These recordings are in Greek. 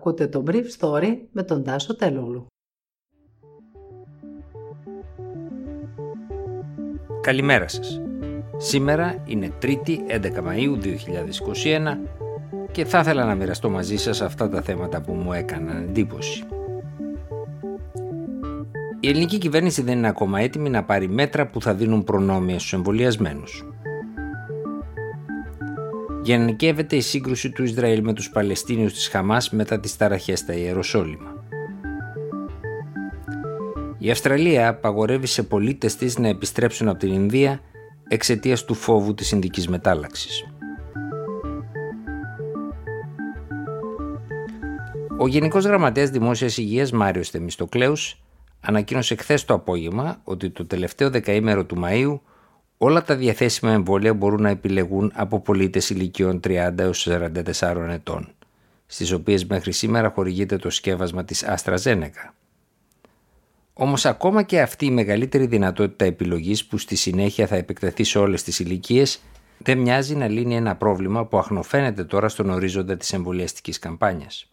Ακούτε το Brief Story με τον Τάσο Τελούλου. Καλημέρα σας. Σήμερα είναι 3η 11 Μαΐου 2021 και θα ήθελα να μοιραστώ μαζί σας αυτά τα θέματα που μου έκαναν εντύπωση. Η ελληνική κυβέρνηση δεν είναι ακόμα έτοιμη να πάρει μέτρα που θα δίνουν προνόμια στους εμβολιασμένους γενικεύεται η σύγκρουση του Ισραήλ με τους Παλαιστίνιους της Χαμάς μετά τις ταραχές στα Ιεροσόλυμα. Η Αυστραλία απαγορεύει σε πολίτες της να επιστρέψουν από την Ινδία εξαιτίας του φόβου της Ινδικής μετάλλαξης. Ο Γενικός Γραμματέας Δημόσιας Υγείας Μάριος Θεμιστοκλέους ανακοίνωσε χθες το απόγευμα ότι το τελευταίο δεκαήμερο του Μαΐου Όλα τα διαθέσιμα εμβόλια μπορούν να επιλεγούν από πολίτες ηλικιών 30 έως 44 ετών, στις οποίες μέχρι σήμερα χορηγείται το σκεύασμα της AstraZeneca. Όμως ακόμα και αυτή η μεγαλύτερη δυνατότητα επιλογής που στη συνέχεια θα επεκταθεί σε όλες τις ηλικίες, δεν μοιάζει να λύνει ένα πρόβλημα που αχνοφαίνεται τώρα στον ορίζοντα της εμβολιαστικής καμπάνιας.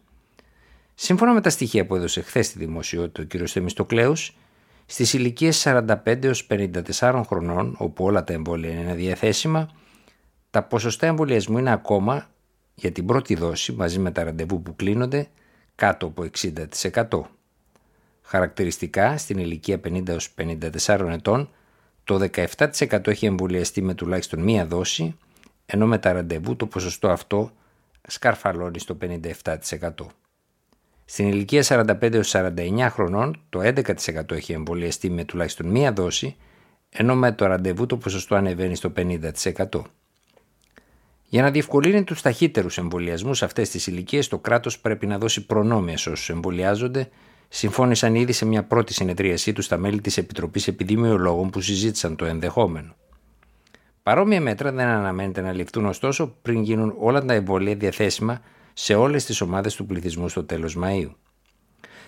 Σύμφωνα με τα στοιχεία που έδωσε χθες στη δημοσιότητα ο κ. Θεμιστοκλέους, στις ηλικίες 45 έως 54 χρονών, όπου όλα τα εμβόλια είναι διαθέσιμα, τα ποσοστά εμβολιασμού είναι ακόμα για την πρώτη δόση μαζί με τα ραντεβού που κλείνονται κάτω από 60%. Χαρακτηριστικά στην ηλικία 50 έως 54 ετών το 17% έχει εμβολιαστεί με τουλάχιστον μία δόση ενώ με τα ραντεβού το ποσοστό αυτό σκαρφαλώνει στο 57%. Στην ηλικία 45 49 χρονών το 11% έχει εμβολιαστεί με τουλάχιστον μία δόση, ενώ με το ραντεβού το ποσοστό ανεβαίνει στο 50%. Για να διευκολύνει τους ταχύτερους εμβολιασμούς σε αυτές τις ηλικίες, το κράτος πρέπει να δώσει προνόμια σε όσους εμβολιάζονται, συμφώνησαν ήδη σε μια πρώτη συνεδρίασή τους στα μέλη της Επιτροπής Επιδημιολόγων που συζήτησαν το ενδεχόμενο. Παρόμοια μέτρα δεν αναμένεται να ληφθούν ωστόσο πριν γίνουν όλα τα εμβόλια διαθέσιμα σε όλες τις ομάδες του πληθυσμού στο τέλος Μαΐου.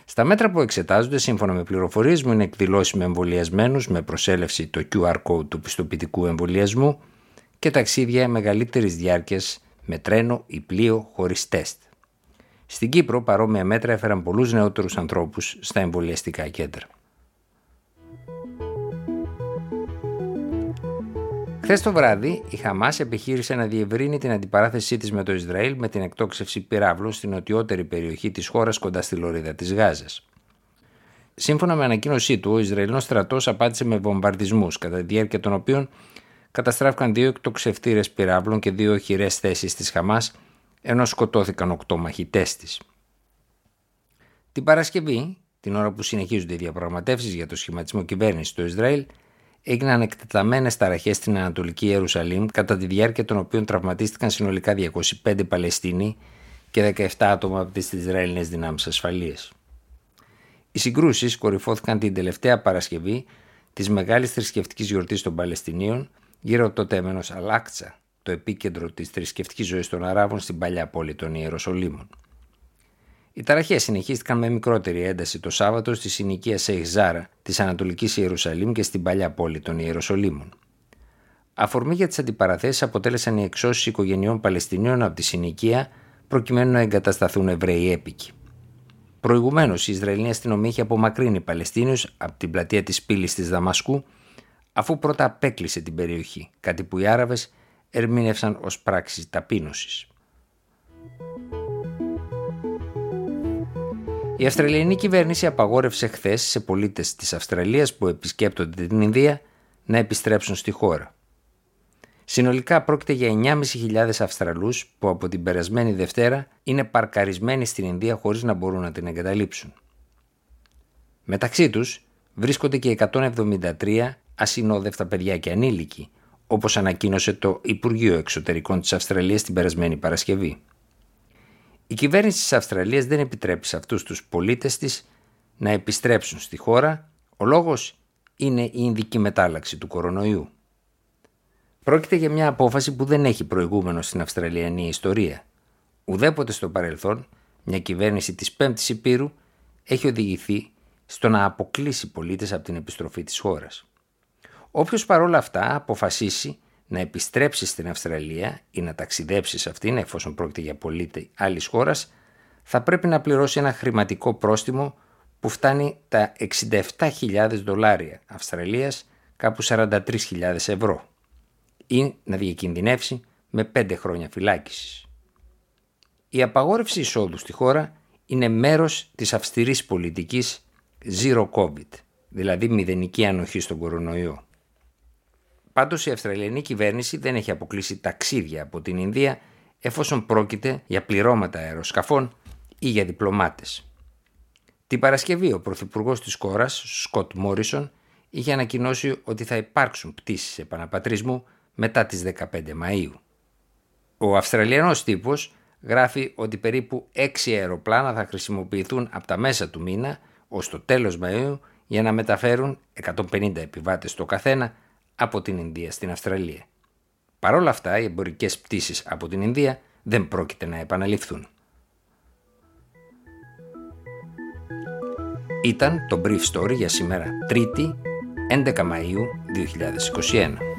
Στα μέτρα που εξετάζονται, σύμφωνα με πληροφορίες μου, είναι εκδηλώσεις με εμβολιασμένους με προσέλευση το QR code του πιστοποιητικού εμβολιασμού και ταξίδια μεγαλύτερης διάρκειας με τρένο ή πλοίο χωρίς τεστ. Στην Κύπρο παρόμοια μέτρα έφεραν πολλούς νεότερους ανθρώπους στα εμβολιαστικά κέντρα. Χθες το βράδυ, η Χαμάς επιχείρησε να διευρύνει την αντιπαράθεσή της με το Ισραήλ με την εκτόξευση πυράβλων στην νοτιότερη περιοχή της χώρας κοντά στη λωρίδα της Γάζας. Σύμφωνα με ανακοίνωσή του, ο Ισραηλινός στρατός απάντησε με βομβαρδισμούς, κατά τη διάρκεια των οποίων καταστράφηκαν δύο εκτοξευτήρες πυράβλων και δύο χειρέ θέσεις της Χαμάς, ενώ σκοτώθηκαν οκτώ μαχητές της. Την Παρασκευή, την ώρα που συνεχίζονται οι διαπραγματεύσεις για το σχηματισμό κυβέρνησης στο Ισραήλ, έγιναν εκτεταμένες ταραχές στην Ανατολική Ιερουσαλήμ κατά τη διάρκεια των οποίων τραυματίστηκαν συνολικά 205 Παλαιστίνοι και 17 άτομα από τις Ισραηλινές δυνάμεις ασφαλείας. Οι συγκρούσεις κορυφώθηκαν την τελευταία Παρασκευή της μεγάλης θρησκευτικής γιορτής των Παλαιστινίων γύρω από το τέμενος Αλάκτσα, το επίκεντρο της θρησκευτικής ζωής των Αράβων στην παλιά πόλη των Ιεροσολύμων. Οι ταραχές συνεχίστηκαν με μικρότερη ένταση το Σάββατο στη συνοικία Σέιχ Ζάρα της Ανατολικής Ιερουσαλήμ και στην παλιά πόλη των Ιεροσολύμων. Αφορμή για τις αντιπαραθέσεις αποτέλεσαν οι εξώσεις οικογενειών Παλαιστινίων από τη συνοικία προκειμένου να εγκατασταθούν Εβραίοι έπικοι. Προηγουμένως, η Ισραηλινή αστυνομία είχε απομακρύνει Παλαιστίνιους από την πλατεία της πύλης της Δαμασκού, αφού πρώτα απέκλεισε την περιοχή, κάτι που οι Άραβες ερμήνευσαν ως πράξη ταπείνωσης. Η Αυστραλιανή κυβέρνηση απαγόρευσε χθες σε πολίτες της Αυστραλίας που επισκέπτονται την Ινδία να επιστρέψουν στη χώρα. Συνολικά πρόκειται για 9.500 Αυστραλούς που από την περασμένη Δευτέρα είναι παρκαρισμένοι στην Ινδία χωρίς να μπορούν να την εγκαταλείψουν. Μεταξύ τους βρίσκονται και 173 ασυνόδευτα παιδιά και ανήλικοι, όπως ανακοίνωσε το Υπουργείο Εξωτερικών της Αυστραλίας την περασμένη Παρασκευή. Η κυβέρνηση της Αυστραλίας δεν επιτρέπει σε αυτούς τους πολίτες της να επιστρέψουν στη χώρα. Ο λόγος είναι η ειδική μετάλλαξη του κορονοϊού. Πρόκειται για μια απόφαση που δεν έχει προηγούμενο στην Αυστραλιανή ιστορία. Ουδέποτε στο παρελθόν μια κυβέρνηση της Πέμπτης Υπήρου έχει οδηγηθεί στο να αποκλείσει πολίτες από την επιστροφή της χώρας. Όποιος παρόλα αυτά αποφασίσει να επιστρέψεις στην Αυστραλία ή να ταξιδέψεις σε αυτήν εφόσον πρόκειται για πολίτη άλλης χώρας, θα πρέπει να πληρώσει ένα χρηματικό πρόστιμο που φτάνει τα 67.000 δολάρια Αυστραλίας, κάπου 43.000 ευρώ, ή να διακινδυνεύσει με 5 χρόνια φυλάκισης. Η απαγόρευση εισόδου στη χώρα είναι μέρος της αυστηρής πολιτικής Zero COVID, δηλαδή μηδενική ανοχή στον κορονοϊό. Πάντως η Αυστραλιανή κυβέρνηση δεν έχει αποκλείσει ταξίδια από την Ινδία εφόσον πρόκειται για πληρώματα αεροσκαφών ή για διπλωμάτες. Την Παρασκευή ο Πρωθυπουργός της χώρας, Σκοτ Μόρισον, είχε ανακοινώσει ότι θα υπάρξουν πτήσεις επαναπατρισμού μετά τις 15 Μαΐου. Ο Αυστραλιανός τύπος γράφει ότι περίπου 6 αεροπλάνα θα χρησιμοποιηθούν από τα μέσα του μήνα ως το τέλος Μαΐου για να μεταφέρουν 150 επιβάτες το καθένα από την Ινδία στην Αυστραλία. Παρ' όλα αυτά, οι εμπορικές πτήσεις από την Ινδία δεν πρόκειται να επαναληφθούν. Ήταν το Brief Story για σήμερα 3η 11 Μαΐου 2021.